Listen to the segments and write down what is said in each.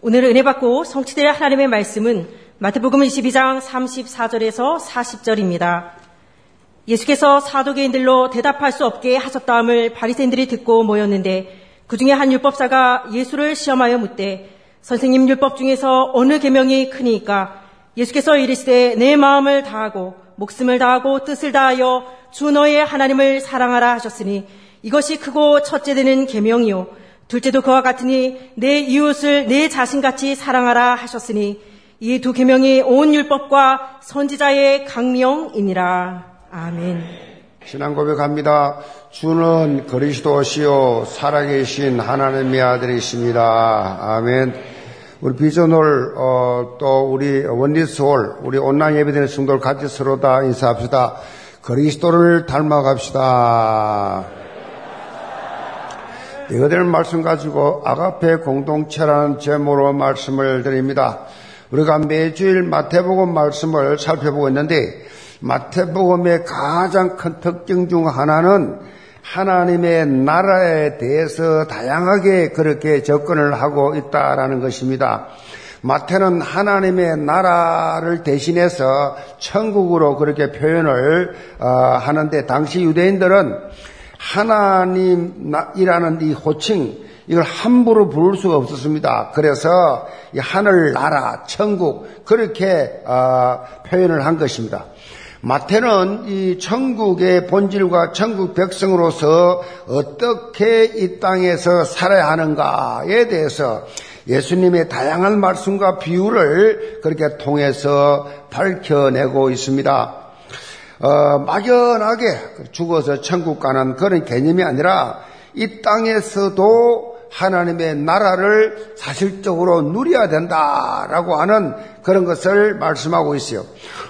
오늘 은혜 받고 성취될 하나님의 말씀은 마태복음 22장 34절에서 40절입니다. 예수께서 사도계인들로 대답할 수 없게 하셨다함을 바리새인들이 듣고 모였는데 그 중에 한 율법사가 예수를 시험하여 묻되 선생님 율법 중에서 어느 계명이 크니까 예수께서 이르시되 내 마음을 다하고 목숨을 다하고 뜻을 다하여 주 너의 하나님을 사랑하라 하셨으니 이것이 크고 첫째 되는 계명이요 둘째도 그와 같으니 내 이웃을 내 자신같이 사랑하라 하셨으니 이 두 계명이 온 율법과 선지자의 강명이니라. 아멘. 신앙 고백합니다. 주는 그리스도시요 살아계신 하나님의 아들이십니다. 아멘. 우리 비전홀 어, 또 우리 원리스홀 우리 온라인 예배드리는 성도를 같이 서로 다 인사합시다. 그리스도를 닮아갑시다. 이거들 말씀 가지고 아가페 공동체라는 제목으로 말씀을 드립니다. 우리가 매주일 마태복음 말씀을 살펴보고 있는데 마태복음의 가장 큰 특징 중 하나는 하나님의 나라에 대해서 다양하게 그렇게 접근을 하고 있다라는 것입니다. 마태는 하나님의 나라를 대신해서 천국으로 그렇게 표현을 어, 하는데 당시 유대인들은 하나님이라는 이 호칭 이걸 함부로 부를 수가 없었습니다. 그래서 하늘 나라 천국 그렇게 어, 표현을 한 것입니다. 마태는 이 천국의 본질과 천국 백성으로서 어떻게 이 땅에서 살아야 하는가에 대해서 예수님의 다양한 말씀과 비유를 그렇게 통해서 밝혀내고 있습니다. 어, 막연하게 죽어서 천국 가는 그런 개념이 아니라 이 땅에서도 하나님의 나라를 사실적으로 누려야 된다라고 하는 그런 것을 말씀하고 있어요.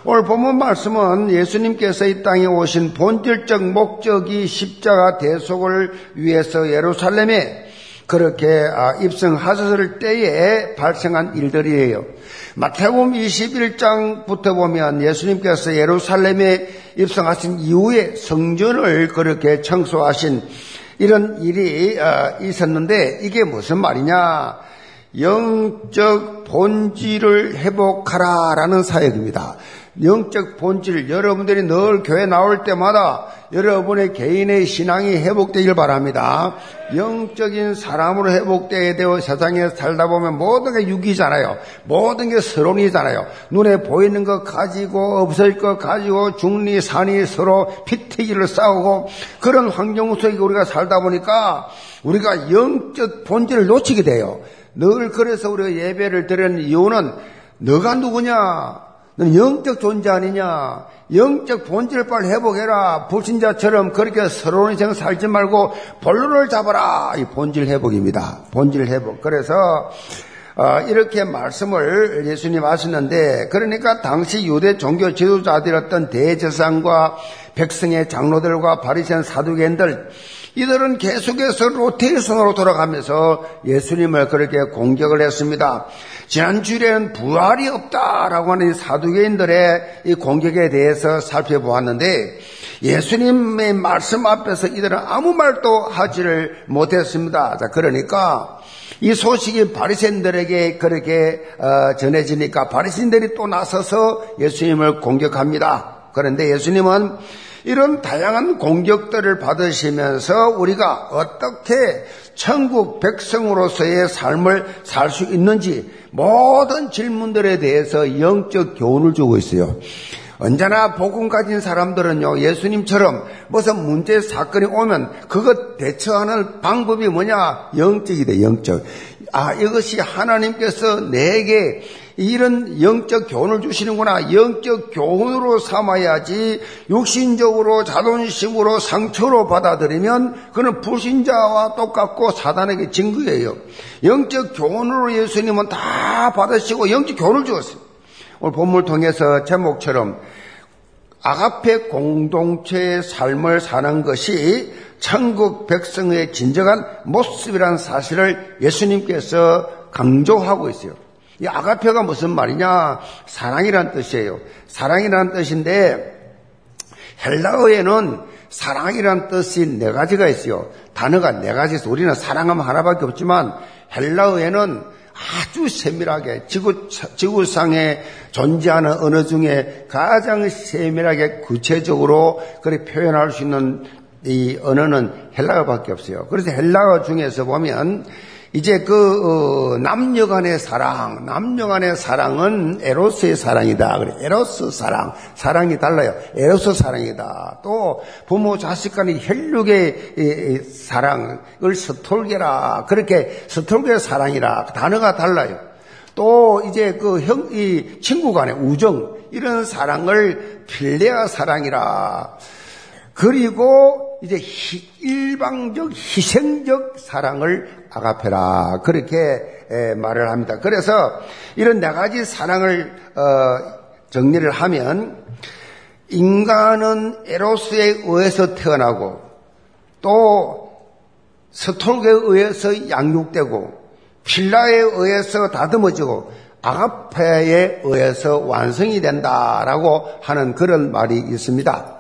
오늘 본문 말씀은 예수님께서 이 땅에 오신 본질적 목적이 십자가 대속을 위해서 예루살렘에 그렇게 아, 입성하셨을 때에 발생한 일들이에요. 마태복음 21장부터 보면 예수님께서 예루살렘에 입성하신 이후에 성전을 그렇게 청소하신 이런 일이 어, 있었는데 이게 무슨 말이냐? 영적 본질을 회복하라라는 사역입니다. 영적 본질, 여러분들이 늘 교회 나올 때마다 여러분의 개인의 신앙이 회복되길 바랍니다. 영적인 사람으로 회복되어야 되고 세상에 살다 보면 모든 게 육이잖아요. 모든 게 서론이잖아요. 눈에 보이는 것 가지고 없을 것 가지고 중리, 산이 서로 피튀기를 싸우고 그런 환경 속에 우리가 살다 보니까 우리가 영적 본질을 놓치게 돼요. 늘 그래서 우리가 예배를 드리는 이유는 너가 누구냐? 너는 영적 존재 아니냐? 영적 본질을 빨리 회복해라. 불신자처럼 그렇게 서론이생 살지 말고 본론을 잡아라. 이 본질 회복입니다. 본질 회복. 그래서 어, 이렇게 말씀을 예수님 하셨는데 그러니까 당시 유대 종교 지도자들이었던 대제사장과 백성의 장로들과 바리새인 사두개인들 이들은 계속해서 로테이션으로 돌아가면서 예수님을 그렇게 공격을 했습니다. 지난주에는 부활이 없다라고 하는 사두개인들의 이 공격에 대해서 살펴보았는데 예수님의 말씀 앞에서 이들은 아무 말도 하지를 못했습니다. 자, 그러니까 이 소식이 바리새인들에게 그렇게 어, 전해지니까 바리새인들이 또 나서서 예수님을 공격합니다. 그런데 예수님은 이런 다양한 공격들을 받으시면서 우리가 어떻게 천국 백성으로서의 삶을 살 수 있는지 모든 질문들에 대해서 영적 교훈을 주고 있어요. 언제나 복음 가진 사람들은요, 예수님처럼 무슨 문제, 사건이 오면 그것 대처하는 방법이 뭐냐? 영적이다, 영적. 아, 이것이 하나님께서 내게 이런 영적 교훈을 주시는구나. 영적 교훈으로 삼아야지 육신적으로 자존심으로 상처로 받아들이면 그는 불신자와 똑같고 사단에게 증거예요. 영적 교훈으로 예수님은 다 받으시고 영적 교훈을 주었어요. 오늘 본문을 통해서 제목처럼 아가페 공동체의 삶을 사는 것이 천국 백성의 진정한 모습이라는 사실을 예수님께서 강조하고 있어요. 이 아가페가 무슨 말이냐? 사랑이란 뜻이에요. 사랑이란 뜻인데 헬라어에는 사랑이란 뜻이 네 가지가 있어요. 단어가 네 가지 있어요. 우리는 사랑하면 하나밖에 없지만 헬라어에는 아주 세밀하게 지구, 지구상에 존재하는 언어 중에 가장 세밀하게 구체적으로 그렇게 표현할 수 있는 이 언어는 헬라어밖에 없어요. 그래서 헬라어 중에서 보면 이제 그 어, 남녀 간의 사랑, 남녀 간의 사랑은 에로스의 사랑이다. 그래 에로스 사랑, 사랑이 달라요. 에로스 사랑이다. 또 부모 자식 간의 혈육의 사랑을 스톨게라. 그렇게 스톨게 사랑이라 단어가 달라요. 또 이제 그 형, 이 친구 간의 우정 이런 사랑을 필레아 사랑이라. 그리고 이제 일방적 희생적 사랑을 아가페라 그렇게 말을 합니다. 그래서 이런 네 가지 사랑을 어, 정리를 하면 인간은 에로스에 의해서 태어나고 또 스톨게에 의해서 양육되고 필라에 의해서 다듬어지고 아가페에 의해서 완성이 된다라고 하는 그런 말이 있습니다.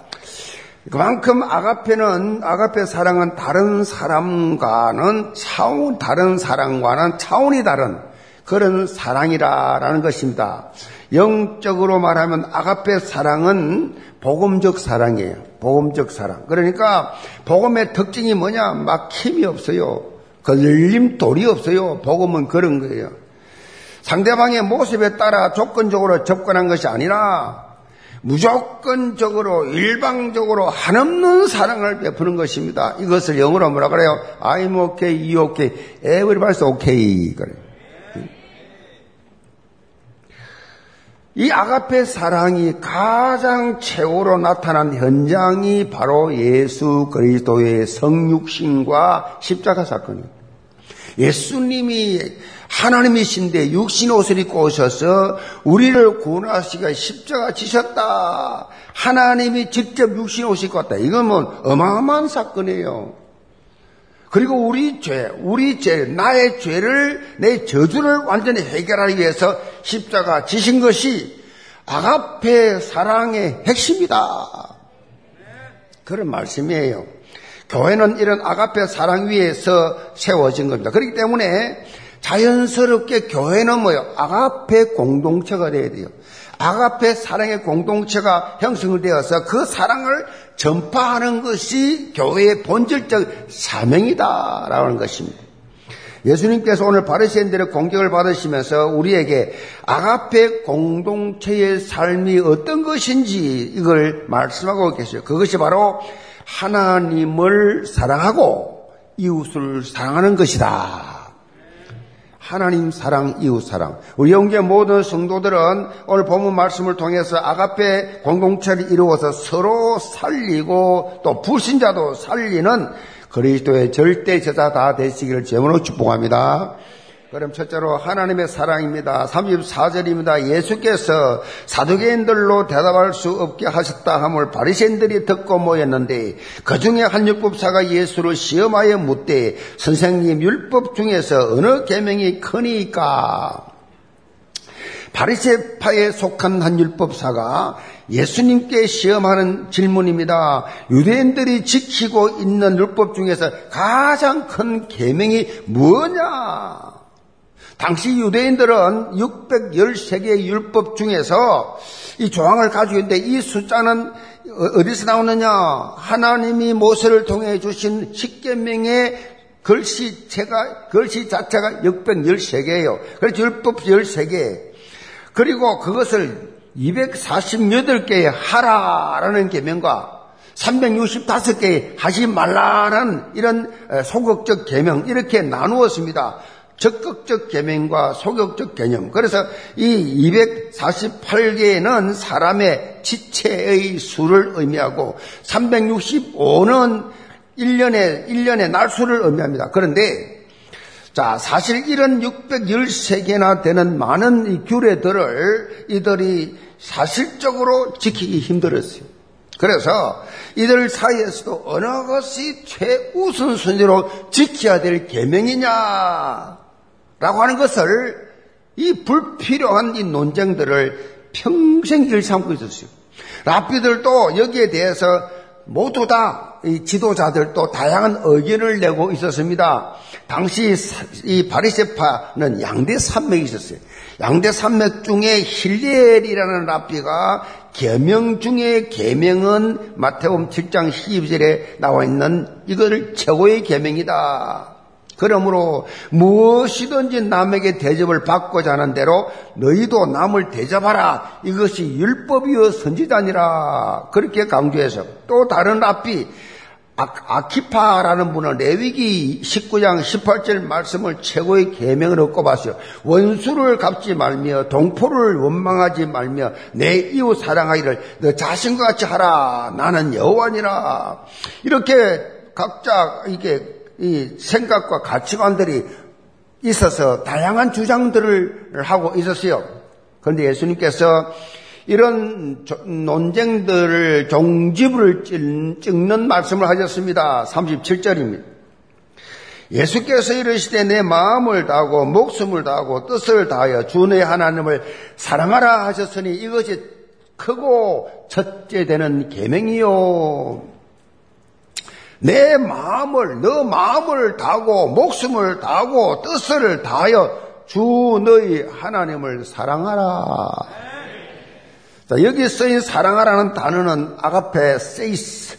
그만큼 아가페는 아가페 사랑은 다른 사람과는 차원 다른 사랑과는 차원이 다른 그런 사랑이라라는 것입니다. 영적으로 말하면 아가페 사랑은 복음적 사랑이에요. 복음적 사랑. 그러니까 복음의 특징이 뭐냐? 막힘이 없어요. 걸림 돌이 없어요. 복음은 그런 거예요. 상대방의 모습에 따라 조건적으로 접근한 것이 아니라 무조건적으로 일방적으로 한없는 사랑을 베푸는 것입니다. 이것을 영어로 뭐라 그래요? I'm okay, you okay, everybody's okay. 이 아가페 사랑이 가장 최고로 나타난 현장이 바로 예수 그리스도의 성육신과 십자가 사건입니다. 예수님이 하나님이신데 육신 옷을 입고 오셔서 우리를 구원하시기가 십자가 지셨다. 하나님이 직접 육신 옷을 입고 왔다. 이건 뭐 어마어마한 사건이에요. 그리고 우리 죄, 우리 죄, 나의 죄를, 내 저주를 완전히 해결하기 위해서 십자가 지신 것이 아가페 사랑의 핵심이다. 그런 말씀이에요. 교회는 이런 아가페 사랑 위에서 세워진 겁니다. 그렇기 때문에 자연스럽게 교회는 뭐요? 아가페 공동체가 돼야 돼요. 아가페 사랑의 공동체가 형성을 되어서 그 사랑을 전파하는 것이 교회의 본질적 사명이다라는 것입니다. 예수님께서 오늘 바리새인들의 공격을 받으시면서 우리에게 아가페 공동체의 삶이 어떤 것인지 이걸 말씀하고 계세요. 그것이 바로 하나님을 사랑하고 이웃을 사랑하는 것이다. 하나님 사랑, 이웃 사랑. 우리 영계 모든 성도들은 오늘 본문 말씀을 통해서 아가페 공동체를 이루어서 서로 살리고 또 불신자도 살리는 그리스도의 절대 제자 다 되시기를 제문으로 축복합니다. 그럼 첫째로 하나님의 사랑입니다. 34절입니다. 예수께서 사두개인들로 대답할 수 없게 하셨다 함을 바리새인들이 듣고 모였는데 그 중에 한 율법사가 예수를 시험하여 묻되 선생님 율법 중에서 어느 계명이 크니까 바리새파에 속한 한 율법사가 예수님께 시험하는 질문입니다. 유대인들이 지키고 있는 율법 중에서 가장 큰 계명이 뭐냐? 당시 유대인들은 613개의 율법 중에서 이 조항을 가지고 있는데 이 숫자는 어디서 나오느냐? 하나님이 모세를 통해 주신 십계명의 글씨체가 글씨 자체가 613개예요. 그래서 율법 13개. 그리고 그것을 248개의 하라라는 계명과 365개의 하지 말라라는 이런 소극적 계명 이렇게 나누었습니다. 적극적 개명과 소극적 개념. 그래서 이 248개는 사람의 지체의 수를 의미하고 365는 1년의, 1년의 날수를 의미합니다. 그런데 자, 사실 이런 613개나 되는 많은 이 규례들을 이들이 사실적으로 지키기 힘들었어요. 그래서 이들 사이에서도 어느 것이 최우선 순위로 지켜야 될 계명이냐 라고 하는 것을 이 불필요한 이 논쟁들을 평생 일삼고 있었어요. 랍비들도 여기에 대해서 모두 다 이 지도자들 또 다양한 의견을 내고 있었습니다. 당시 이 바리세파는 양대 산맥이 있었어요. 양대 산맥 중에 힐리엘이라는 랍비가 계명 중에 계명은 마태복음 7장 12절에 나와 있는 이거를 최고의 계명이다. 그러므로 무엇이든지 남에게 대접을 받고자 하는 대로 너희도 남을 대접하라. 이것이 율법이여 선지자니라. 그렇게 강조해서 또 다른 앞이 아 키파라는 분은 레위기 19장 18절 말씀을 최고의 계명으로 꼽았어요. 원수를 갚지 말며 동포를 원망하지 말며 내 이웃 사랑하기를 너 자신과 같이 하라. 나는 여호와니라. 이렇게 각자 이게 이 생각과 가치관들이 있어서 다양한 주장들을 하고 있었어요. 그런데 예수님께서 이런 논쟁들을 종집을 찍는 말씀을 하셨습니다. 37절입니다. 예수께서 이르시되 내 마음을 다하고 목숨을 다하고 뜻을 다하여 주의 하나님을 사랑하라 하셨으니 이것이 크고 첫째 되는 계명이요. 내 마음을 너 마음을 다하고 목숨을 다하고 뜻을 다하여 주 너희 하나님을 사랑하라. 자, 여기 쓰인 사랑하라는 단어는 아가페 세이스.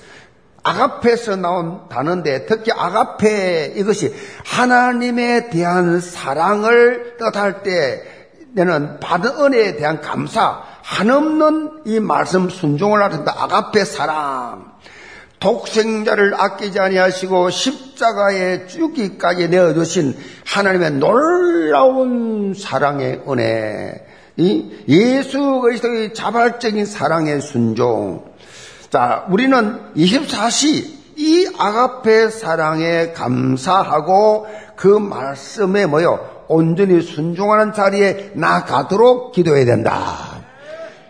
아가페에서 나온 단어인데 특히 아가페 이것이 하나님에 대한 사랑을 뜻할 때는 받은 은혜에 대한 감사 한없는 이 말씀 순종을 하는다. 아가페 사랑 독생자를 아끼지 아니하시고 십자가에 죽기까지 내어주신 하나님의 놀라운 사랑의 은혜, 이 예수 그리스도의 자발적인 사랑의 순종. 자, 우리는 24시 이 아가페 사랑에 감사하고 그 말씀에 모여 온전히 순종하는 자리에 나가도록 기도해야 된다.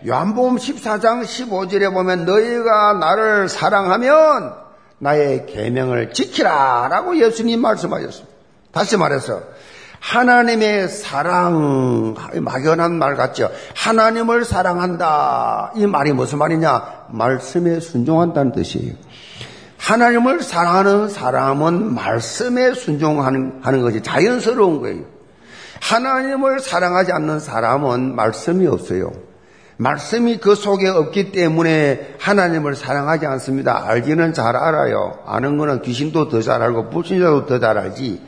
요한복음 14장 15절에 보면 너희가 나를 사랑하면 나의 계명을 지키라라고 예수님 말씀하셨습니다. 다시 말해서 하나님의 사랑 막연한 말 같죠. 하나님을 사랑한다. 이 말이 무슨 말이냐? 말씀에 순종한다는 뜻이에요. 하나님을 사랑하는 사람은 말씀에 순종하는 하는 것이 자연스러운 거예요. 하나님을 사랑하지 않는 사람은 말씀이 없어요. 말씀이 그 속에 없기 때문에 하나님을 사랑하지 않습니다. 알기는 잘 알아요. 아는 거는 귀신도 더 잘 알고 불신자도 더 잘 알지.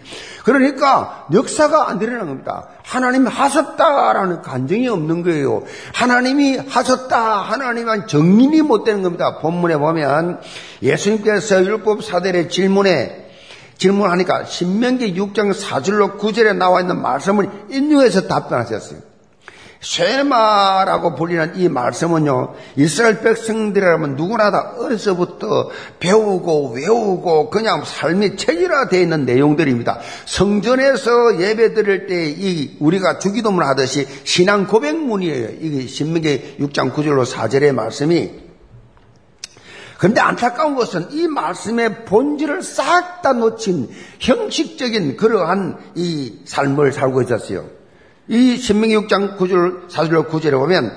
그러니까 역사가 안 일어나는 겁니다. 하나님이 하셨다라는 간정이 없는 거예요. 하나님이 하셨다. 하나님은 정인이 못 되는 겁니다. 본문에 보면 예수님께서 율법 사대의 질문에 질문하니까 신명기 6장 4절로 9절에 나와 있는 말씀을 인용해서 답변하셨어요. 쉐마라고 불리는 이 말씀은요, 이스라엘 백성들이라면 누구나 다 어려서부터 배우고 외우고 그냥 삶이 체질화되어 있는 내용들입니다. 성전에서 예배 드릴 때 이 우리가 주기도문 하듯이 신앙 고백문이에요. 이게 신명기 6장 9절로 4절의 말씀이. 그런데 안타까운 것은 이 말씀의 본질을 싹 다 놓친 형식적인 그러한 이 삶을 살고 있었어요. 이 신명기 6장 9절, 4절로 9절에 보면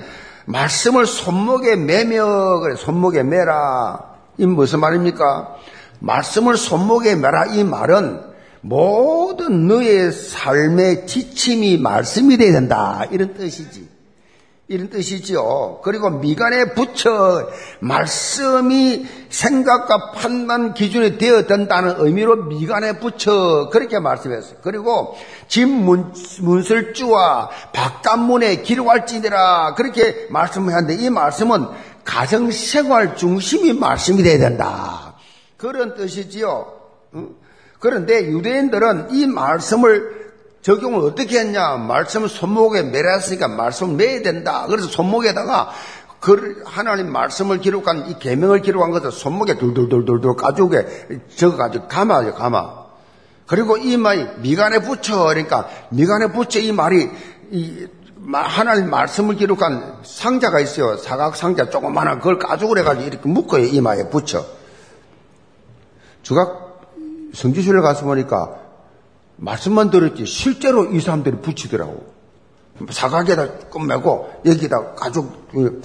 말씀을 손목에 매며 그래 손목에 매라. 이 무슨 말입니까? 말씀을 손목에 매라 이 말은 모든 너의 삶의 지침이 말씀이 되어야 된다. 이런 뜻이지. 이런 뜻이지요. 그리고 미간에 붙여 말씀이 생각과 판단 기준이 되어야 된다는 의미로 미간에 붙여 그렇게 말씀했어요. 그리고 집 문, 문설주와 바깥문에 기록할지니라 그렇게 말씀하는데 이 말씀은 가정생활 중심이 말씀이 되어야 된다. 그런 뜻이지요. 그런데 유대인들은 이 말씀을 적용을 어떻게 했냐? 말씀을 손목에 매랐으니까 말씀을 매야 된다. 그래서 손목에다가 그 하나님 말씀을 기록한 이 계명을 기록한 것을 손목에 돌돌돌돌돌 가죽에 적어가지고 감아요, 감아. 그리고 이 말이 미간에 붙여. 그러니까 미간에 붙여 이 말이 이 하나님 말씀을 기록한 상자가 있어요. 사각 상자 조그마한 그걸 가죽으로 해가지고 이렇게 묶어요. 이마에 붙여. 주각 성지순례 가서 보니까 말씀만 들었지 실제로 이 사람들이 붙이더라고. 사각에다 끝매고 여기다 가죽 그,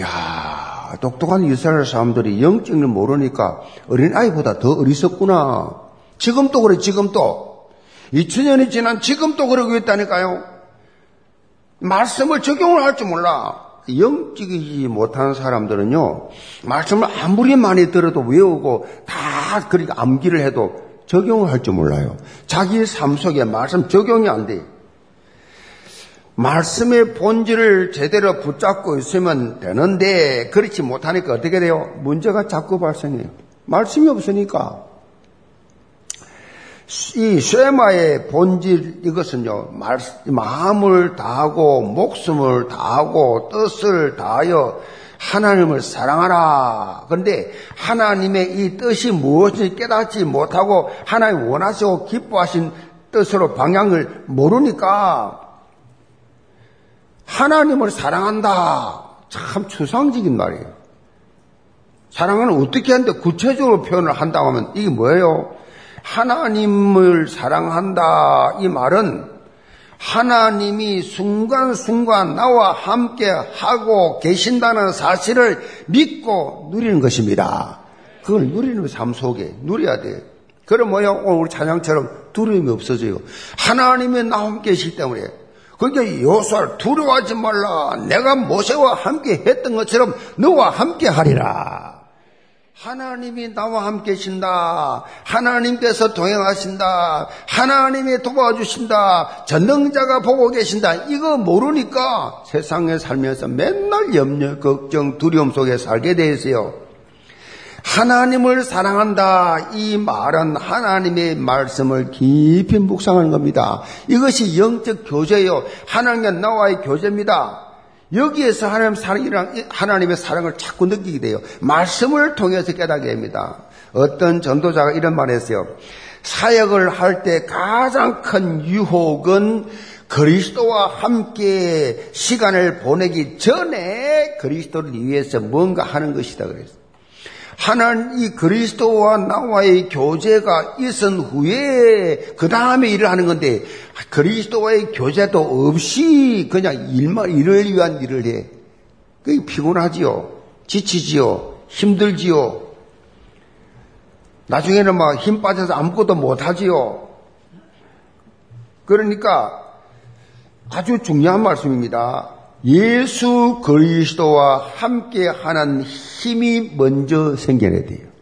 야 야, 똑똑한 이스라엘 사람들이 영적을 모르니까 어린아이보다 더 어리석구나. 지금도 그래, 지금도. 2000년이 지난 지금도 그러고 있다니까요. 말씀을 적용을 할 줄 몰라. 영적이지 못한 사람들은요, 말씀을 아무리 많이 들어도 외우고 다 그렇게 암기를 해도 적용을 할 줄 몰라요. 자기 삶 속에 말씀 적용이 안 돼. 말씀의 본질을 제대로 붙잡고 있으면 되는데 그렇지 못하니까 어떻게 돼요? 문제가 자꾸 발생해요. 말씀이 없으니까. 이 쇠마의 본질 이것은요 마음을 다하고 목숨을 다하고 뜻을 다하여 하나님을 사랑하라. 그런데 하나님의 이 뜻이 무엇인지 깨닫지 못하고 하나님 원하시고 기뻐하신 뜻으로 방향을 모르니까 하나님을 사랑한다. 참 추상적인 말이에요. 사랑은 어떻게 하는데 구체적으로 표현을 한다고 하면 이게 뭐예요? 하나님을 사랑한다. 이 말은 하나님이 순간순간 나와 함께 하고 계신다는 사실을 믿고 누리는 것입니다. 그걸 누리는 삶 속에 누려야 돼. 그럼 뭐야? 오늘 찬양처럼 두려움이 없어져요. 하나님이 나와 함께 계시기 때문에. 그러니까 요소를 두려워하지 말라. 내가 모세와 함께 했던 것처럼 너와 함께 하리라. 하나님이 나와 함께 계신다. 하나님께서 동행하신다. 하나님이 도와주신다. 전능자가 보고 계신다. 이거 모르니까 세상에 살면서 맨날 염려, 걱정, 두려움 속에 살게 있어요. 하나님을 사랑한다. 이 말은 하나님의 말씀을 깊이 묵상하는 겁니다. 이것이 영적 교제요. 하나님과 나와의 교제입니다. 여기에서 하나님 사랑이랑 하나님의 사랑을 자꾸 느끼게 돼요. 말씀을 통해서 깨닫게 됩니다. 어떤 전도자가 이런 말을 했어요. 사역을 할 때 가장 큰 유혹은 그리스도와 함께 시간을 보내기 전에 그리스도를 위해서 뭔가 하는 것이다 그랬어요. 하나님 이 그리스도와 나와의 교제가 있은 후에 그 다음에 일을 하는 건데 그리스도와의 교제도 없이 그냥 일만 일을 위한 일을 해. 그게 피곤하지요, 지치지요, 힘들지요. 나중에는 막 힘 빠져서 아무것도 못하지요. 그러니까 아주 중요한 말씀입니다. 예수 그리스도와 함께 하는 힘이 먼저 생겨야 돼요.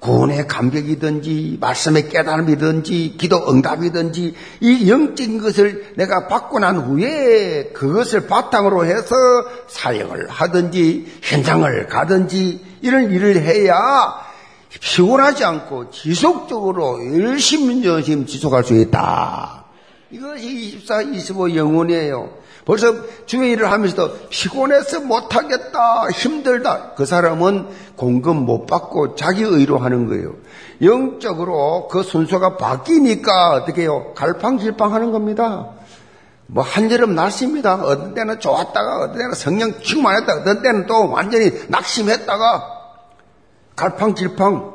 구원의 감격이든지 말씀의 깨달음이든지 기도 응답이든지 이 영적인 것을 내가 받고 난 후에 그것을 바탕으로 해서 사역을 하든지 현장을 가든지 이런 일을 해야 피곤하지 않고 지속적으로 열심히 열심히 지속할 수 있다. 이것이 24, 25 영혼이에요. 벌써 주의 일을 하면서도 피곤해서 못하겠다, 힘들다. 그 사람은 공급 못 받고 자기 의로 하는 거예요. 영적으로 그 순서가 바뀌니까 어떻게 해요? 갈팡질팡 하는 겁니다. 뭐 한여름 날씨입니다. 어떤 때는 좋았다가 어떤 때는 성령 충만했다가 어떤 때는 또 완전히 낙심했다가 갈팡질팡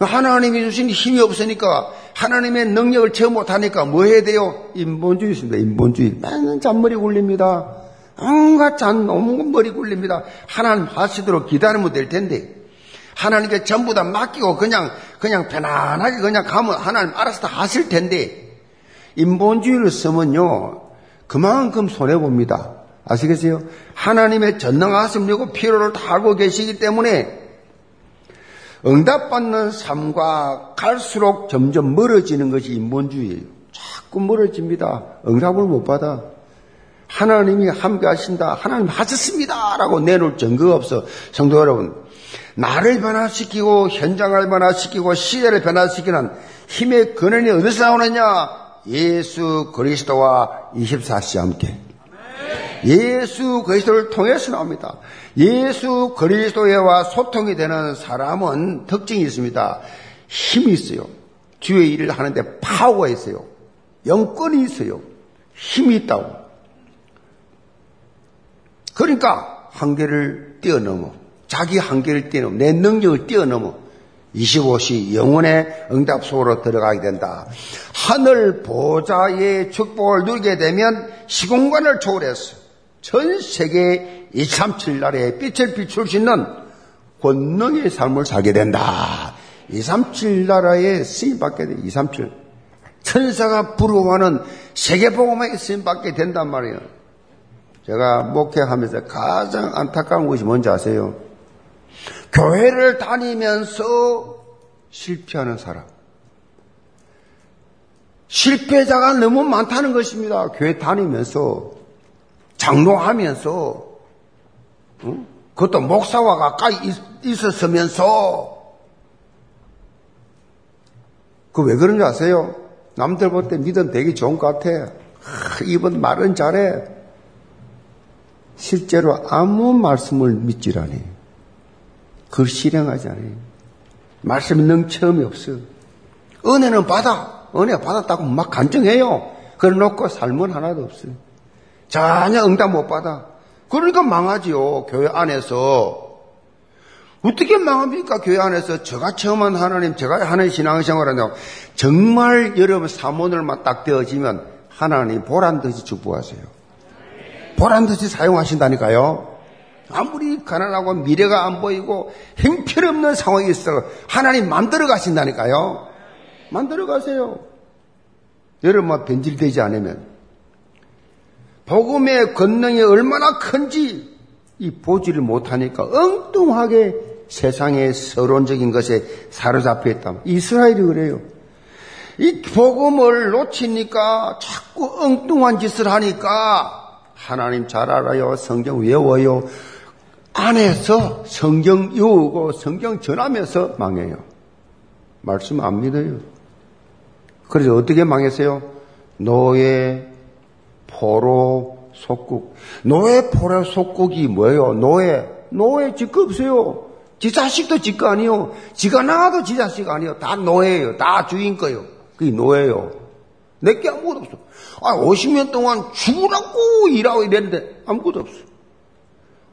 하나님이 주신 힘이 없으니까 하나님의 능력을 체험 못하니까 뭐 해야 돼요? 인본주의 있습니다. 인본주의. 맨날 잔머리 굴립니다. 온갖 잔, 온갖 머리 굴립니다. 하나님 하시도록 기다리면 될 텐데. 하나님께 전부 다 맡기고 그냥, 그냥 편안하게 그냥 가면 하나님 알아서 다 하실 텐데. 인본주의를 쓰면요. 그만큼 손해봅니다. 아시겠어요? 하나님의 전능하심이고 필요를 다 알고 계시기 때문에 응답받는 삶과 갈수록 점점 멀어지는 것이 인본주의예요. 자꾸 멀어집니다. 응답을 못 받아. 하나님이 함께 하신다. 하나님 하셨습니다. 라고 내놓을 증거가 없어. 성도 여러분, 나를 변화시키고 현장을 변화시키고 시대를 변화시키는 힘의 근원이 어디서 나오느냐? 예수 그리스도와 24시 함께. 예수 그리스도를 통해서 나옵니다. 예수 그리스도와 소통이 되는 사람은 특징이 있습니다. 힘이 있어요. 주의 일을 하는데 파워가 있어요. 영권이 있어요. 힘이 있다고. 그러니까 한계를 뛰어넘어. 자기 한계를 뛰어넘어. 내 능력을 뛰어넘어. 25시 영혼의 응답 속으로 들어가게 된다. 하늘 보좌의 축복을 누리게 되면 시공간을 초월했어. 전 세계 237 나라에 빛을 비출 수 있는 권능의 삶을 살게 된다. 237 나라에 쓰임받게 돼, 237. 천사가 부러워하는 세계복음에 쓰임받게 된단 말이에요. 제가 목회하면서 가장 안타까운 것이 뭔지 아세요? 교회를 다니면서 실패하는 사람. 실패자가 너무 많다는 것입니다. 교회 다니면서, 장로하면서, 응? 그것도 목사와 가까이 있었으면서, 그 왜 그런지 아세요? 남들 볼 때 믿음 되게 좋은 것 같아. 하, 이분 말은 잘해. 실제로 아무 말씀을 믿지라니. 그걸 실행하지 않아요. 말씀 있는 체험이 없어. 은혜는 받아. 은혜 받았다고 막 간증해요. 그래 놓고 삶은 하나도 없어요. 전혀 응답 못 받아. 그러니까 망하지요. 교회 안에서. 어떻게 망합니까? 교회 안에서 제가 체험한 하나님, 제가 하나님 신앙생활 하냐 정말 여러분 사모늘만 딱 되어지면 하나님 보란듯이 축복하세요. 보란듯이 사용하신다니까요. 아무리 가난하고 미래가 안 보이고 행편없는 상황이 있어 하나님 만들어 가신다니까요. 만들어 가세요. 여러분 변질되지 않으면 복음의 권능이 얼마나 큰지 이 보지를 못하니까 엉뚱하게 세상의 서론적인 것에 사로잡혀 있다. 이스라엘이 그래요. 이 복음을 놓치니까 자꾸 엉뚱한 짓을 하니까 하나님 잘 알아요. 성경 외워요. 안에서 성경 외우고 성경 전하면서 망해요. 말씀 안 믿어요. 그래서 어떻게 망했어요? 노예, 포로, 속국. 노예, 포로, 속국이 뭐예요? 노예, 노예 직거 없어요. 지 자식도 직거 아니요. 지가 나와도 지 자식 아니요. 다 노예예요. 다 주인 거요. 그게 노예요. 내게 아무것도 없어. 아, 50년 동안 죽으라고 일하고 이랬는데 아무것도 없어.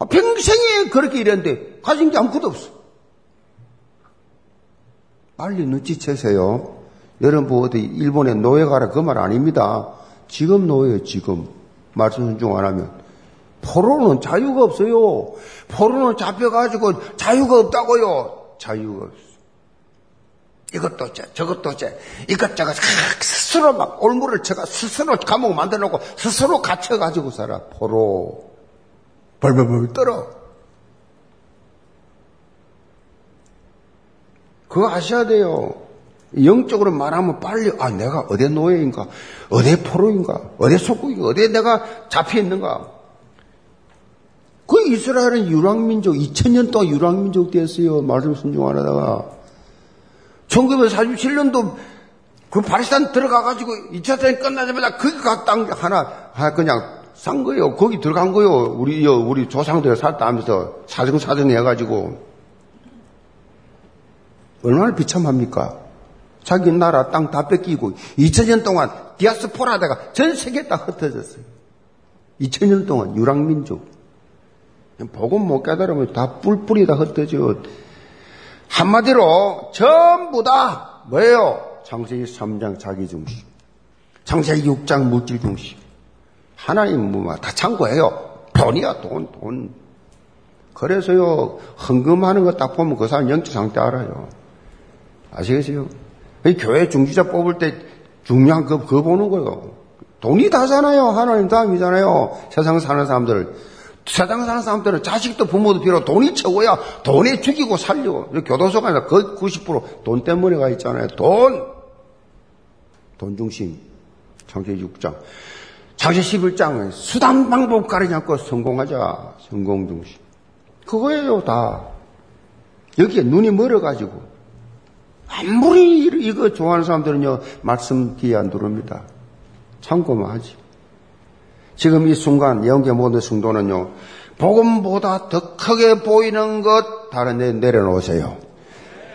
아, 평생에 그렇게 일했는데 가진 게 아무것도 없어. 빨리 눈치채세요. 여러분 어디 일본에 노예 가라 그 말 아닙니다. 지금 노예요 지금. 말씀 순종 안 하면. 포로는 자유가 없어요. 포로는 잡혀가지고 자유가 없다고요. 자유가 없어. 이것도 어째, 저것도 어째, 이것저것 스스로 막 올무를 쳐가 스스로 감옥 만들어 놓고 스스로 갇혀가지고 살아. 포로. 벌벌벌 떨어. 그거 아셔야 돼요. 영적으로 말하면 빨리, 아, 내가 어디 노예인가? 어디 포로인가? 어디 속국인가? 어디에 내가 잡혀 있는가? 그 이스라엘은 유랑민족, 2000년 동안 유랑민족 됐어요. 말씀 순종 안 하다가. 1947년도 그 바리스탄 들어가가지고 2차 대전 끝나자마자 거기 갔다 하나, 아, 그냥 싼 거예요. 거기 들어간 거요. 우리, 우리 조상들 살다 하면서 사정사정 해가지고. 얼마나 비참합니까? 자기 나라 땅 다 뺏기고 2000년 동안 디아스포라다가 전 세계 다 흩어졌어요. 2000년 동안 유랑민족. 복음 못 깨달으면 다 뿔뿔이 다 흩어져. 한마디로 전부 다 뭐예요? 창세기 3장 자기 중심. 창세기 6장 물질 중심. 하나님 뭐다 창고예요. 돈이야 돈 돈. 그래서요 헌금하는 거 딱 보면 그 사람 영적 상태 알아요. 아시겠어요? 교회 중지자 뽑을 때 중요한 그, 그거 보는 거예요. 돈이 다잖아요. 하나님 다음이잖아요. 세상 사는 사람들. 세상 사는 사람들은 자식도 부모도 필요 돈이 최고야. 돈에 죽이고 살려. 교도소가 아니라 거의 90%돈 때문에 가 있잖아요. 돈. 돈 중심. 창세기 6장. 창세기 11장은 수단 방법 가리지 않고 성공하자. 성공 중심. 그거예요, 다. 여기에 눈이 멀어가지고. 아무리 이거 좋아하는 사람들은요, 말씀 뒤에 안 들어옵니다. 참고만 하지. 지금 이 순간, 영계 모든 성도는요, 복음보다 더 크게 보이는 것, 다른 데 내려놓으세요.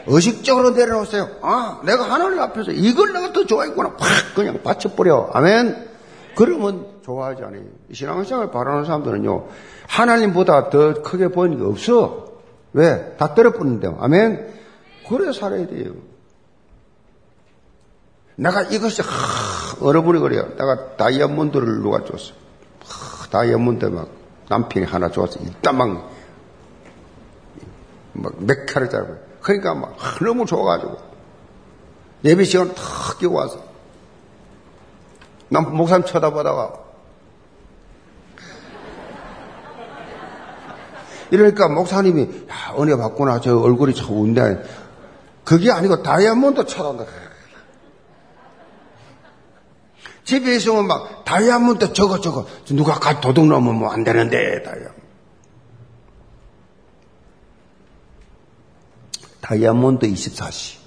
의식적으로 내려놓으세요. 아, 내가 하나님 앞에서 이걸 내가 더 좋아했구나. 팍! 그냥 받쳐버려. 아멘. 그러면 좋아하지 않아요. 신앙생활 바라는 사람들은요, 하나님보다 더 크게 보이는 게 없어. 왜? 다 떨어뜨는데요. 아멘. 그래 살아야 돼요. 내가 이것이 하, 그래요. 내가 다이아몬드를 누가 줬어. 하, 다이아몬드 막 남편이 하나 좋아서 일단 막, 막 맥카를 잡고. 그러니까 막 너무 좋아가지고. 예배 시간 탁 끼고 와서. 남 목사님 쳐다보다가. 이러니까 목사님이, 야, 은혜 받구나. 저 얼굴이 좋은데. 그게 아니고 다이아몬드 쳐다본다. 집에 있으면 막 다이아몬드 저거 저거 누가 가 도둑 넘으면 뭐 안 되는데 다이아몬드. 다이아몬드 24시.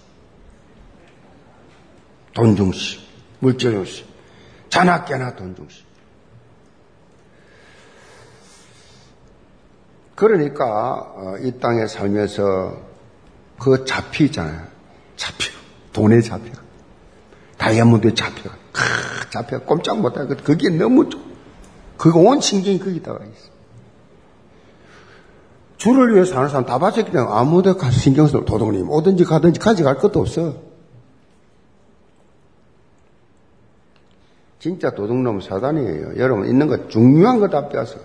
돈 중시. 물질 중시. 자나깨나 돈 중시. 그러니까 어, 이 땅에 살면서 그 잡히잖아요. 잡혀. 돈에 잡혀. 다이아몬드에 잡혀. 크, 잡혀. 꼼짝 못해. 그게 너무 좋 그거 온 신경이 거기다가 있어. 주를 위해 사는 사람 다 봐서 그냥 아무데 가서 신경 쓰고 도둑님 오든지 가든지 가져갈 것도 없어. 진짜 도둑놈 사단이에요. 여러분 있는 거 중요한 거 다 빼앗어.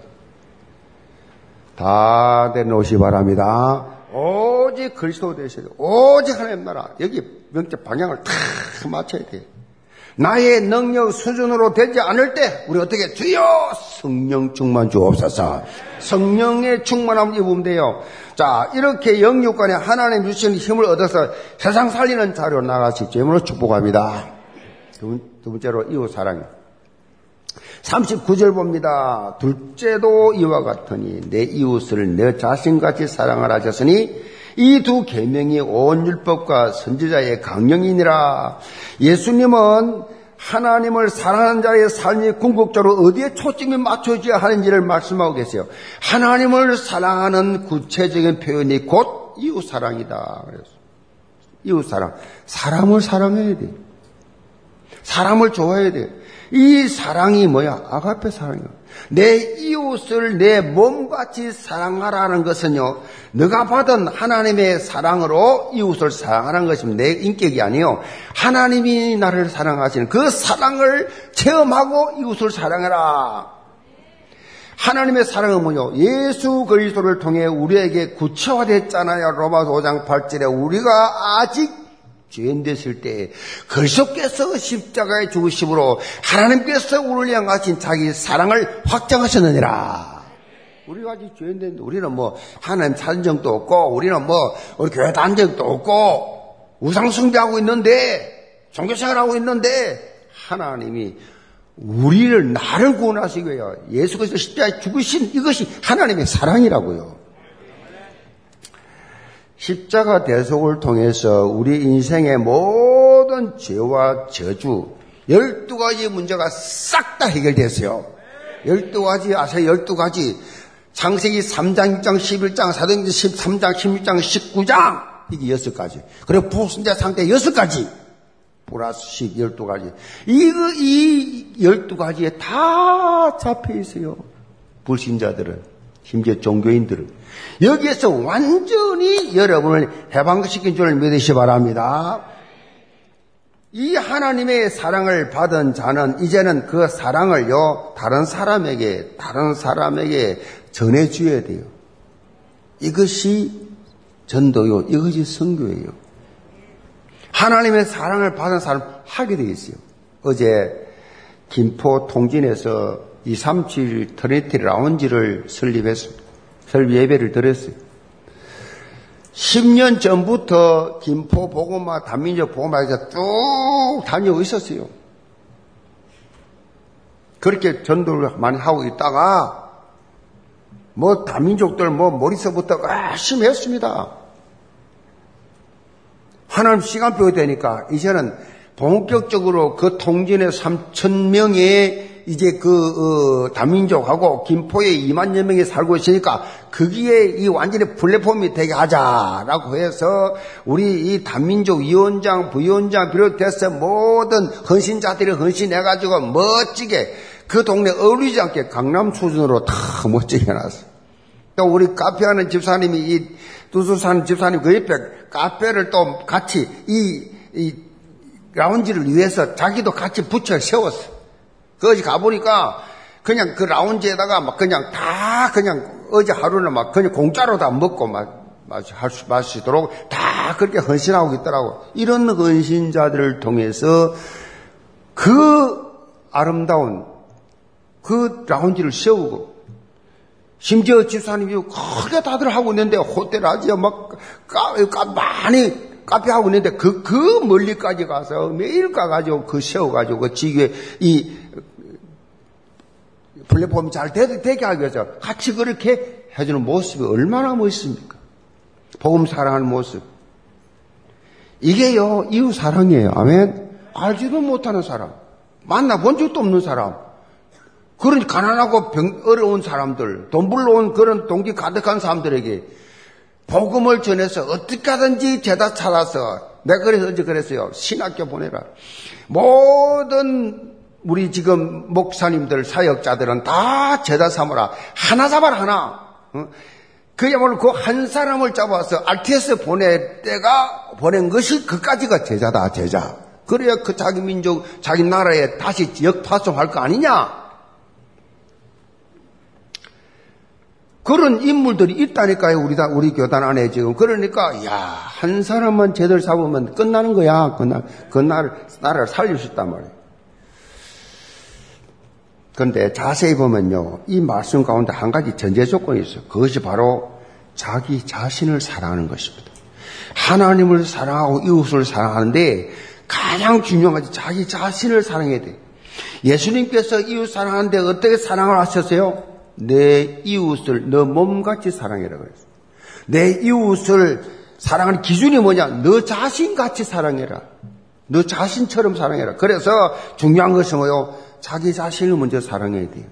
다 내놓으시 바랍니다. 오직 그리스도 되셔야 돼. 오직 하나님 나라. 여기 명적 방향을 탁 맞춰야 돼. 나의 능력 수준으로 되지 않을 때 우리 어떻게 주여 성령 충만 주옵소서. 성령의 충만함 입으면 돼요. 자 이렇게 영육간에 하나님 주시는 힘을 얻어서 세상 살리는 자료 나가십시오. 이으로 축복합니다. 두, 두 번째로 이웃 사랑. 39절 봅니다. 둘째도 이와 같으니 내 이웃을 내 자신같이 사랑하라 하셨으니 이 두 계명이 온 율법과 선지자의 강령이니라. 예수님은 하나님을 사랑하는 자의 삶이 궁극적으로 어디에 초점이 맞춰져야 하는지를 말씀하고 계세요. 하나님을 사랑하는 구체적인 표현이 곧 이웃 사랑이다. 그래서 이웃 사랑, 사람을 사랑해야 돼. 사람을 좋아해야 돼. 이 사랑이 뭐야? 아가페 사랑이야. 내 이웃을 내 몸같이 사랑하라는 것은요, 너가 받은 하나님의 사랑으로 이웃을 사랑하는 것이면 내 인격이 아니요. 하나님이 나를 사랑하시는 그 사랑을 체험하고 이웃을 사랑해라. 하나님의 사랑은 뭐요? 예수 그리스도를 통해 우리에게 구체화됐잖아요. 로마서 5장 8절에 우리가 아직 죄인 됐을 때 그리스도께서 십자가의 죽으심으로 하나님께서 우리를 향하신 자기 사랑을 확정하셨느니라. 우리가 아직 죄인 됐는데 우리는 뭐 하나님 찾은 적도 없고 우리는 뭐 우리 교회 적도 없고 우상 숭배하고 있는데 종교생활하고 있는데 하나님이 우리를 나를 구원하시기 위해 예수께서 십자가에 죽으신 이것이 하나님의 사랑이라고요. 십자가 대속을 통해서 우리 인생의 모든 죄와 저주, 열두 가지 문제가 싹 다 해결됐어요. 열두 가지 아세요? 열두 가지. 창세기 3장, 6장, 11장, 사도행전 13장, 16장, 19장. 이게 여섯 가지. 그리고 부순자 상태 여섯 가지. 플러스 10, 12가지. 이거, 이 12가지에 다 잡혀 있어요. 불신자들은. 심지어 종교인들은. 여기에서 완전히 여러분을 해방시킨 줄 믿으시 기 바랍니다. 이 하나님의 사랑을 받은 자는 이제는 그 사랑을요, 다른 사람에게, 다른 사람에게 전해줘야 돼요. 이것이 전도요, 이것이 선교예요. 하나님의 사랑을 받은 사람 하게 되어 있어요. 어제 김포 통진에서 237 트리티 라운지를 설립했습니다. 설립 예배를 드렸어요. 10년 전부터 김포 복음화 다민족 복음화에서 쭉 다니고 있었어요. 그렇게 전도를 많이 하고 있다가 뭐 다민족들 뭐 머리서부터 열심히 했습니다. 하나님 시간표가 되니까 이제는 본격적으로 그 통진의 3천 명의 이제 그 어, 다민족하고 김포에 2만여 명이 살고 있으니까 거기에 이 완전히 플랫폼이 되게 하자라고 해서 우리 이 다민족 위원장, 부위원장 비롯해서 모든 헌신자들이 헌신해가지고 멋지게 그 동네 어울리지 않게 강남 수준으로 다 멋지게 해놨어. 또 우리 카페 하는 집사님이 이 두수 사는 집사님 그 옆에 카페를 또 같이 이, 이 라운지를 위해서 자기도 같이 붙여 세웠어. 거기 가보니까 그냥 그 라운지에다가 막 그냥 다다 그냥 어제 하루는 막 그냥 공짜로 다 먹고 막 마시, 마시도록 다 그렇게 헌신하고 있더라고. 이런 헌신자들을 통해서 그 아름다운 그 라운지를 세우고 심지어 집사님이 크게 다들 하고 있는데 호텔 아지야 막 까, 까, 많이 카페 하고 있는데 그, 그 멀리까지 가서 매일 가가지고 그 세워가지고 그 지구에 이 플랫폼이 잘 되게, 되게 하기 위해서 같이 그렇게 해주는 모습이 얼마나 멋있습니까? 복음 사랑하는 모습. 이게요, 이웃 사랑이에요. 아멘. 알지도 못하는 사람. 만나본 적도 없는 사람. 그런 가난하고 병, 어려운 사람들, 돈 불러온 그런 동기 가득한 사람들에게 복음을 전해서 어떻게 하든지 죄다 찾아서 내가 그래서 어제 그랬어요. 신학교 보내라. 모든 우리 지금 목사님들, 사역자들은 다 죄다 삼으라. 하나 잡아라, 하나. 그야말로 그 한 사람을 잡아서 RTS 보낼 때가 보낸 것이 그까지가 제자다, 제자. 그래야 그 자기 민족, 자기 나라에 다시 역파송할 거 아니냐? 그런 인물들이 있다니까요, 우리 다, 우리 교단 안에 지금. 그러니까, 야, 한 사람만 제대로 잡으면 끝나는 거야. 그, 나, 그 나라, 나라를 살릴 수 있단 말이에요. 그런데 자세히 보면요, 이 말씀 가운데 한 가지 전제 조건이 있어요. 그것이 바로 자기 자신을 사랑하는 것입니다. 하나님을 사랑하고 이웃을 사랑하는데 가장 중요한 것이 자기 자신을 사랑해야 돼. 예수님께서 이웃 사랑하는데 어떻게 사랑을 하셨어요? 내 이웃을 너 몸같이 사랑해라 그랬어요. 내 이웃을 사랑하는 기준이 뭐냐? 너 자신같이 사랑해라. 너 자신처럼 사랑해라. 그래서 중요한 것은 뭐요? 자기 자신을 먼저 사랑해야 돼요.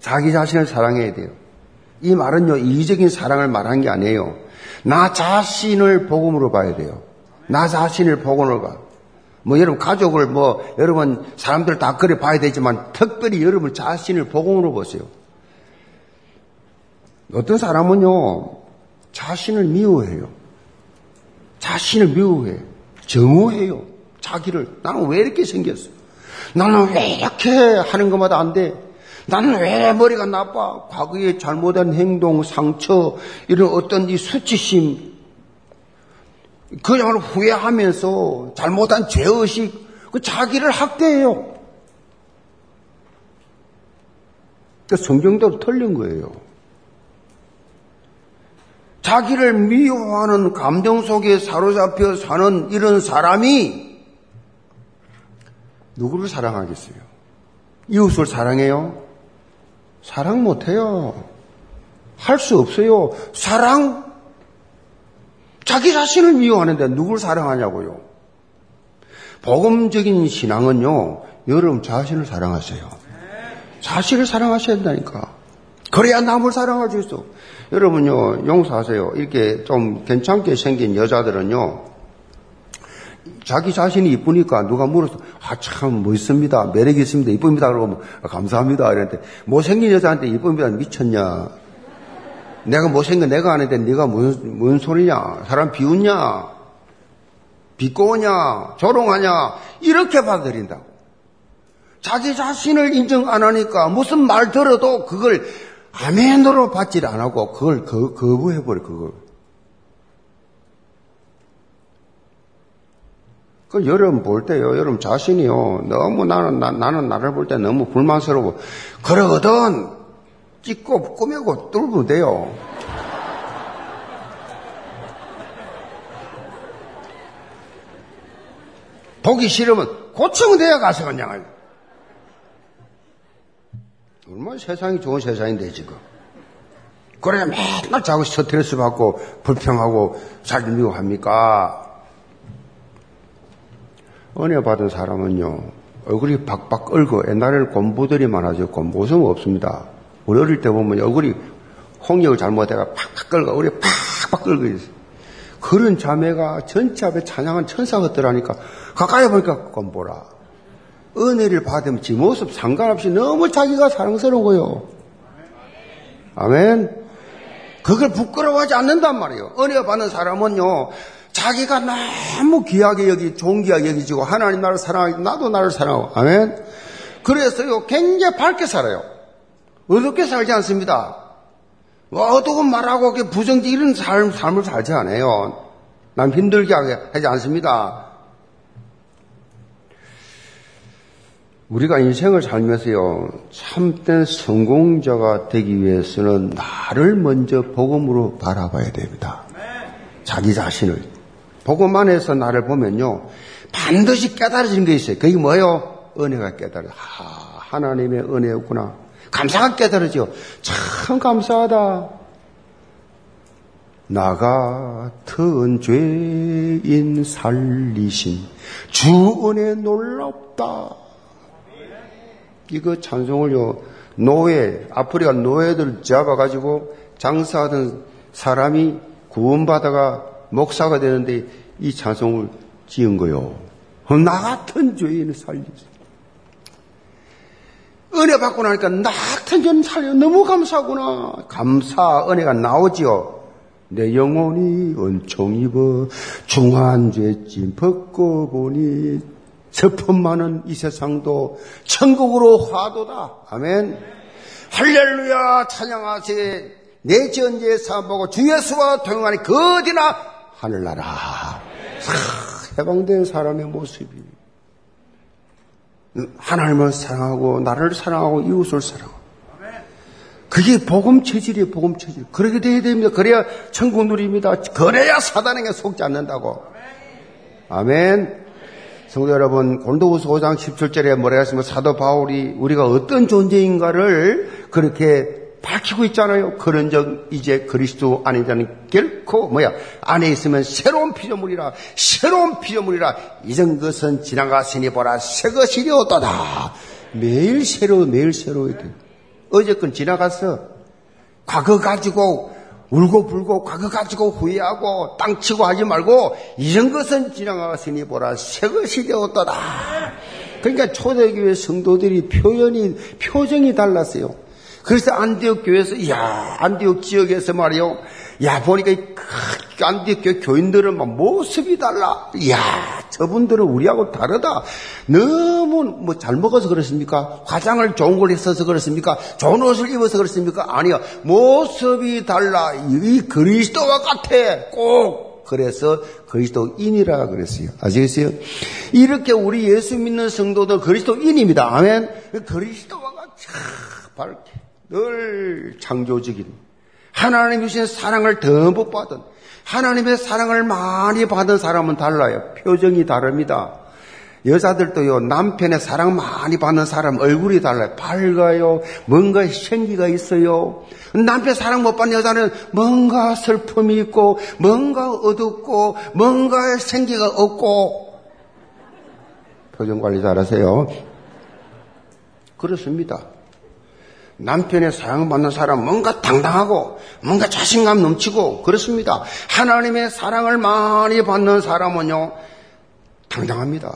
자기 자신을 사랑해야 돼요. 이 말은요, 이기적인 사랑을 말한 게 아니에요. 나 자신을 복음으로 봐야 돼요. 나 자신을 복음으로 봐. 뭐 여러분 가족을 뭐 여러분 사람들 다 그래 봐야 되지만 특별히 여러분 자신을 복음으로 보세요. 어떤 사람은요 자신을 미워해요. 자신을 미워해. 정오해요. 자기를 나는 왜 이렇게 생겼어? 나는 왜 이렇게 하는 것마다 안 돼? 나는 왜 머리가 나빠? 과거에 잘못한 행동, 상처, 이런 어떤 이 수치심, 그야말로 후회하면서 잘못한 죄의식, 그 자기를 학대해요. 그 성경대로 틀린 거예요. 자기를 미워하는 감정 속에 사로잡혀 사는 이런 사람이 누구를 사랑하겠어요? 이웃을 사랑해요? 사랑 못해요. 할 수 없어요. 사랑? 자기 자신을 미워하는데 누굴 사랑하냐고요? 복음적인 신앙은요, 여러분 자신을 사랑하세요. 자신을 사랑하셔야 된다니까. 그래야 남을 사랑하겠어. 여러분요, 용서하세요. 이렇게 좀 괜찮게 생긴 여자들은요, 자기 자신이 이쁘니까 누가 물어서 아 참 멋있습니다. 매력이 있습니다. 이쁩니다. 그러고 뭐, 아, 감사합니다. 이랬는데 못생긴 여자한테 이쁩니다 미쳤냐? 내가 못생긴 내가 아는데 네가 무슨 무슨 소리냐? 사람 비웃냐? 비꼬냐? 조롱하냐? 이렇게 받아들인다고. 자기 자신을 인정 안 하니까 무슨 말 들어도 그걸 아멘으로 받지를 안 하고 그걸 거, 거부해버려 그걸 그 여러분 볼 때요, 여러분 자신이요, 너무 나는, 나, 는 나를 볼 때 너무 불만스러워. 그러거든, 찍고 꾸미고 뚫으면 돼요. 보기 싫으면 돼요, 가서 그냥. 얼마나 세상이 좋은 세상인데, 지금. 그래, 맨날 자고 스트레스 받고, 불평하고, 살기 미워합니까? 은혜 받은 사람은요, 얼굴이 박박 얽어. 옛날에는 곰보들이 많아져. 곰보성 없습니다. 우리 어릴 때 보면 얼굴이 홍역을 잘못해가 팍팍 긁어. 얼굴이 팍팍 긁어 있어. 그런 자매가 전체 앞에 찬양한 천사 같더라니까 가까이 보니까 곰보라. 은혜를 받으면 지 모습 상관없이 너무 자기가 사랑스러운 거요. 아멘. 그걸 부끄러워하지 않는단 말이에요. 은혜 받는 사람은요, 자기가 너무 귀하게 여기 존귀하게 여기지고 하나님 나를 사랑하고 나도 나를 사랑하고 아멘. 그래서요 굉장히 밝게 살아요. 어둡게 살지 않습니다. 어두고 말하고 부정적 이런 삶, 삶을 살지 않아요. 남 힘들게 하지 않습니다. 우리가 인생을 살면서요, 참된 성공자가 되기 위해서는 나를 먼저 복음으로 바라봐야 됩니다. 자기 자신을. 복음 안에서 나를 보면요, 반드시 깨달아지는 게 있어요. 그게 뭐예요? 은혜가 깨달아. 아, 하나님의 은혜였구나. 감사가 깨달아져. 참 감사하다. 나 같은 죄인 살리신 주 은혜 놀랍다. 이거 찬송을요, 노예, 아프리카 노예들 잡아가지고 장사하던 사람이 구원받아가 목사가 되는데 이 찬송을 지은 거요. 나 같은 죄인을 살리지. 은혜 받고 나니까 나 같은 죄인 살려 너무 감사하구나. 감사, 은혜가 나오지요. 내 영혼이 은총 입어 중한 죄짐 벗고 보니 많은 이 세상도 천국으로 화도다. 아멘. 할렐루야 찬양하세 내 전제 사보고 주 예수와 동행하니 그 어디나 하늘나라. 해방된 사람의 모습이 하나님을 사랑하고 나를 사랑하고 이웃을 사랑하고 그게 복음 체질이에요, 복음 체질. 그렇게 돼야 됩니다. 그래야 천국 누립니다. 그래야 사단에게 속지 않는다고. 아멘. 성도 여러분, 골도후서 5장 17절에 뭐라 했습니까? 사도 바울이 우리가 어떤 존재인가를 그렇게 밝히고 있잖아요. 그런 적 이제 그리스도 안에 자는 결코 뭐야 안에 있으면 새로운 피조물이라 새로운 피조물이라 이전 것은 지나갔으니 보라 새 것이 되었다 매일 새로 매일 새로워야 돼. 어제 건 지나갔어. 과거 가지고 울고 불고 과거 가지고 후회하고 땅치고 하지 말고 이런 것은 지나갔으니 보라 새 것이 되었더라. 그러니까 초대교회 성도들이 표현이 표정이 달랐어요. 그래서 안디옥 교회에서 야 안디옥 지역에서 말이요. 야 보니까 안디옥 교인들은 막 모습이 달라. 야 저분들은 우리하고 다르다. 너무 뭐 잘 먹어서 그렇습니까? 화장을 좋은 걸 했어서 그렇습니까? 좋은 옷을 입어서 그렇습니까? 아니요. 모습이 달라. 이 그리스도와 같아. 꼭 그래서 그리스도인이라 그랬어요. 아시겠어요? 이렇게 우리 예수 믿는 성도들 그리스도인입니다. 아멘. 그리스도와 같이 밝게 늘 창조적인 하나님 주신 사랑을 듬뿍 받은 하나님의 사랑을 많이 받은 사람은 달라요. 표정이 다릅니다. 여자들도요, 남편의 사랑 많이 받는 사람 얼굴이 달라요. 밝아요. 뭔가 생기가 있어요. 남편 사랑 못 받는 여자는 뭔가 슬픔이 있고, 뭔가 어둡고, 뭔가 생기가 없고. 표정 관리 잘하세요. 그렇습니다. 남편의 사랑받는 사람 뭔가 당당하고 뭔가 자신감 넘치고 그렇습니다. 하나님의 사랑을 많이 받는 사람은요 당당합니다.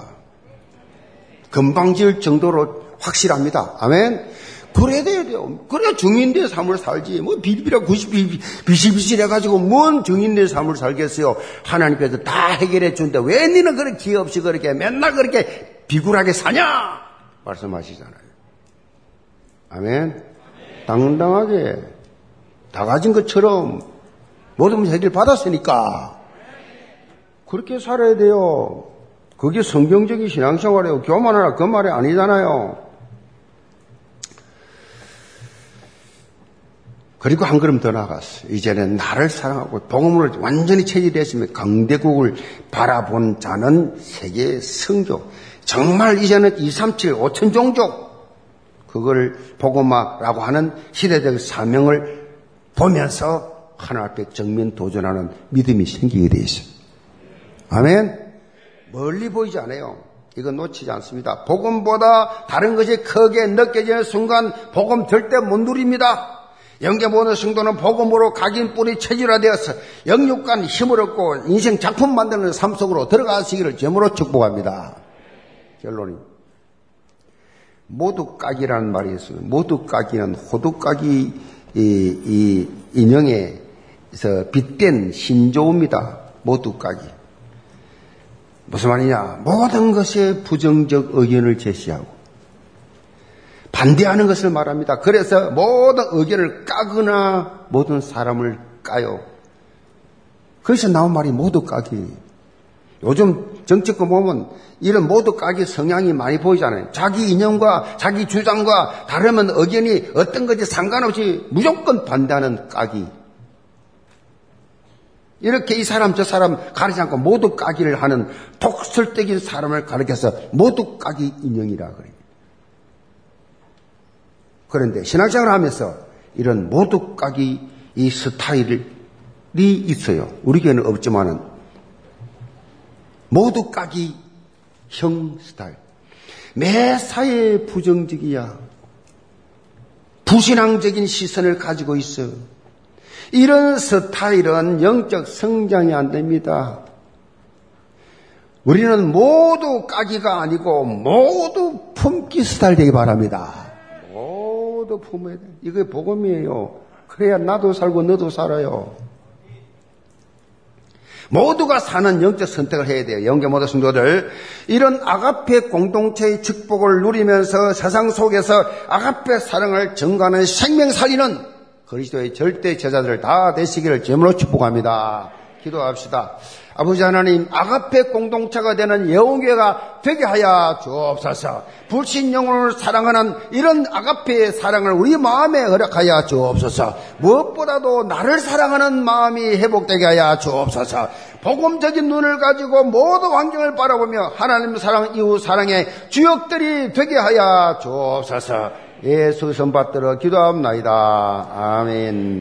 금방 지을 정도로 확실합니다. 아멘. 그래야 돼요. 그래야 증인된 삶을 살지. 뭐 비비라 90 비실비실 해가지고 뭔 증인된 삶을 살겠어요. 하나님께서 다 해결해 준데 왜 니는 그렇게 기회 없이 그렇게 맨날 그렇게 비굴하게 사냐? 말씀하시잖아요. 아멘. 당당하게 다 가진 것처럼 모든 해결 받았으니까 그렇게 살아야 돼요. 그게 성경적인 신앙생활이에요. 교만하라 그 말이 아니잖아요. 그리고 한 걸음 더 나갔어. 이제는 나를 사랑하고 복음을 완전히 체질했으면 강대국을 바라본 자는 세계 성교. 정말 이제는 237 5천 종족 그걸 복음화라고 하는 시대적 사명을 보면서 하나 앞에 정면 도전하는 믿음이 생기게 돼 있어요. 아멘. 멀리 보이지 않아요. 이건 놓치지 않습니다. 복음보다 다른 것이 크게 느껴지는 순간 복음 절대 못 누립니다. 영계 모든 성도는 복음으로 각인뿐이 체질화되어서 영육간 힘을 얻고 인생 작품 만드는 삶 속으로 들어가시기를 점으로 축복합니다. 결론입니다. 모두깍이라는 말이 있어요. 모두깍이는 호두깍이 이, 이 인형에서 빗댄 신조입니다. 모두깍이. 무슨 말이냐? 모든 것에 부정적 의견을 제시하고 반대하는 것을 말합니다. 그래서 모든 의견을 까거나 모든 사람을 까요. 그래서 나온 말이 모두 까기. 요즘 정치권 보면 이런 모두 까기 성향이 많이 보이잖아요. 자기 인형과 자기 주장과 다르면 의견이 어떤 것이 상관없이 무조건 반대하는 까기. 이렇게 이 사람 저 사람 가리지 않고 모두 까기를 하는 독설적인 사람을 가리켜서 모두 까기 인형이라 그래요. 그런데 신앙생활을 하면서 이런 모두 까기 이 스타일이 있어요. 우리 교회는 없지만은 모두 까기 형 스타일. 매사에 부정적이야. 부신앙적인 시선을 가지고 있어. 이런 스타일은 영적 성장이 안 됩니다. 우리는 모두 까기가 아니고 모두 품기 스타일 되기 바랍니다. 모두 품어야 돼. 이게 복음이에요. 그래야 나도 살고 너도 살아요. 모두가 사는 영적 선택을 해야 돼요. 영계 모든 성도들. 이런 아가페 공동체의 축복을 누리면서 세상 속에서 아가페 사랑을 증가하는 생명 살리는 그리스도의 절대 제자들 다 되시기를 제물로 축복합니다. 기도합시다. 아버지 하나님, 아가페 공동체가 되는 예언교회가 되게 하여 주옵소서. 불신 영혼을 사랑하는 이런 아가페의 사랑을 우리 마음에 허락하여 주옵소서. 무엇보다도 나를 사랑하는 마음이 회복되게 하여 주옵소서. 복음적인 눈을 가지고 모든 환경을 바라보며 하나님 사랑, 이웃 사랑의 주역들이 되게 하여 주옵소서. 예수 선받들어 기도합니다. 아멘.